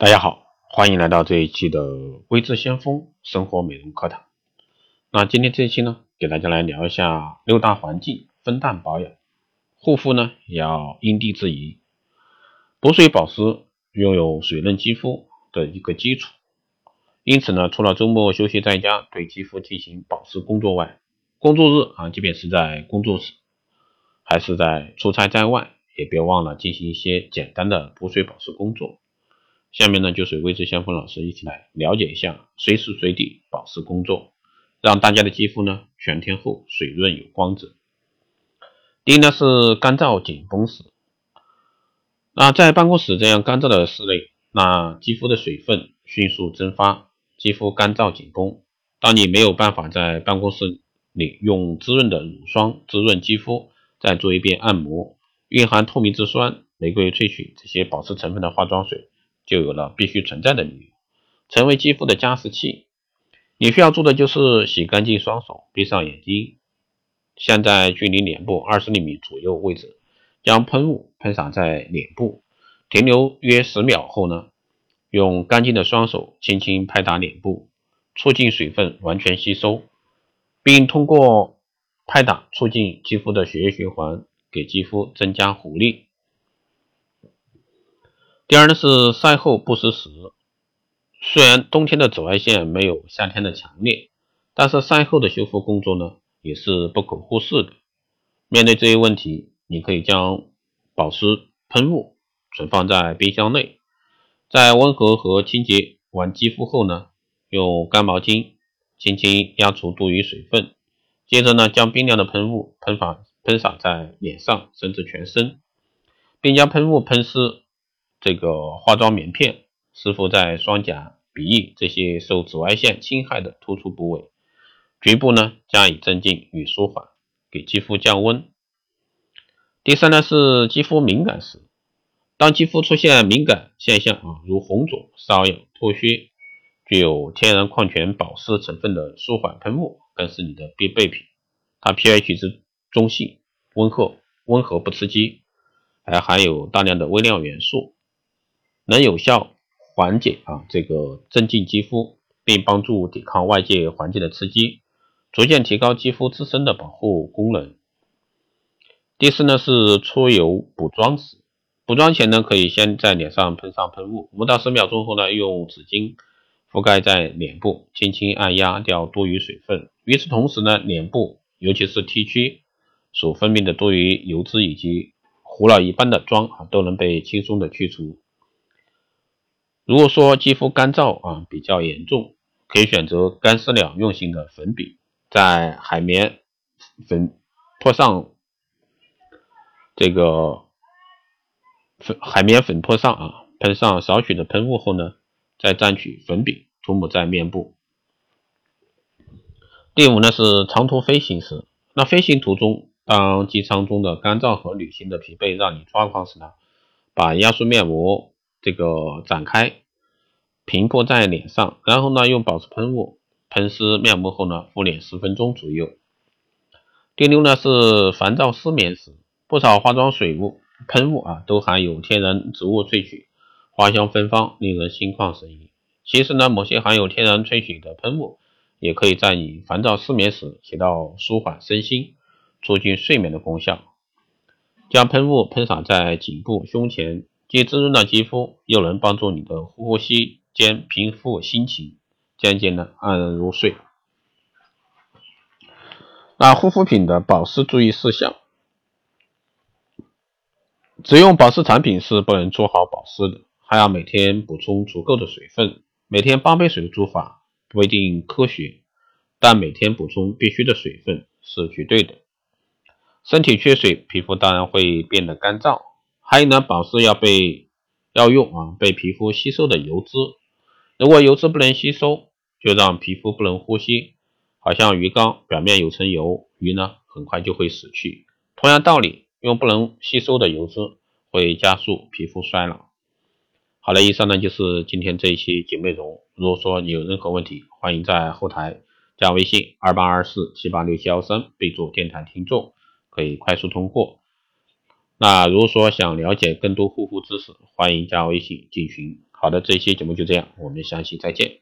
大家好，欢迎来到这一期的微智先锋生活美容课堂。那今天这一期呢，给大家来聊一下六大环境分段保养，护肤呢也要因地制宜。补水保湿拥有水润肌肤的一个基础，因此呢，除了周末休息在家对肌肤进行保湿工作外，工作日啊，即便是在工作室，还是在出差在外，也别忘了进行一些简单的补水保湿工作。下面呢，就随微智先锋老师一起来了解一下随时随地保湿工作，让大家的肌肤呢全天候水润有光泽。第一呢是干燥紧绷时，那在办公室这样干燥的室内，那肌肤的水分迅速蒸发，肌肤干燥紧绷。当你没有办法在办公室里用滋润的乳霜滋润肌肤，再做一遍按摩，蕴含透明质酸、玫瑰萃取这些保湿成分的化妆水。就有了必须存在的理由，成为肌肤的加湿器。你需要做的就是洗干净双手，闭上眼睛，现在距离脸部二十厘米左右位置，将喷雾喷洒在脸部，停留约十秒后呢，用干净的双手轻轻拍打脸部，促进水分完全吸收，并通过拍打促进肌肤的血液循环，给肌肤增加活力。第二呢是晒后不湿时，虽然冬天的紫外线没有夏天的强烈，但是晒后的修复工作呢也是不可忽视的。面对这些问题，你可以将保湿喷雾存放在冰箱内，在温和和清洁完肌肤后呢，用干毛巾轻轻压除多余水分，接着呢将冰凉的喷雾喷洒喷洒在脸上甚至全身，并将喷雾喷湿。这个化妆棉片湿敷在双颊、鼻翼这些受紫外线侵害的突出部位，局部呢加以镇静与舒缓，给肌肤降温。第三呢是肌肤敏感时，当肌肤出现敏感现象啊，如红肿、瘙痒、脱屑，具有天然矿泉保湿成分的舒缓喷雾更是你的必备品。它 pH 值中性，温和，温和不刺激，还含有大量的微量元素。能有效缓解啊这个镇静肌肤，并帮助抵抗外界环境的刺激，逐渐提高肌肤自身的保护功能。第四呢是出油补妆时，补妆前呢可以先在脸上喷上喷雾，五到十秒钟后呢用纸巾覆盖在脸部，轻轻按压掉多余水分。与此同时呢，脸部尤其是 T 区所分泌的多余油脂以及糊了一般的妆啊都能被轻松的去除。如果说肌肤干燥啊比较严重，可以选择干湿两用型的粉饼，在海绵粉扑上这个粉海绵粉扑上啊，喷上少许的喷雾后呢，再蘸取粉饼涂抹在面部。第五呢是长途飞行时，那飞行途中，当机舱中的干燥和旅行的疲惫让你抓狂时呢，把压缩面膜。这个展开，平铺在脸上，然后呢，用保湿喷雾喷湿面膜后呢，敷脸十分钟左右。第六呢是烦躁失眠时，不少化妆水雾喷雾啊都含有天然植物萃取，花香芬芳，令人心旷神怡。其实呢，某些含有天然萃取的喷雾，也可以在你烦躁失眠时起到舒缓身心、促进睡眠的功效。将喷雾喷洒在颈部、胸前。既滋润了肌肤，又能帮助你的呼吸兼平复心情，渐渐的安然入睡。那护肤品的保湿注意事项，只用保湿产品是不能做好保湿的，还要每天补充足够的水分。每天八杯水的做法不一定科学，但每天补充必须的水分是绝对的。身体缺水，皮肤当然会变得干燥。还有呢，保湿要被要用啊，被皮肤吸收的油脂。如果油脂不能吸收，就让皮肤不能呼吸。好像鱼缸表面有层油，鱼呢很快就会死去。同样道理，用不能吸收的油脂会加速皮肤衰老。好了，以上呢就是今天这一期节目内容。如果说你有任何问题，欢迎在后台加微信二八二四七八六七幺三，备注电台听众，可以快速通过。那如果说想了解更多护肤知识，欢迎加微信进群。好的，这一期节目就这样，我们下期再见。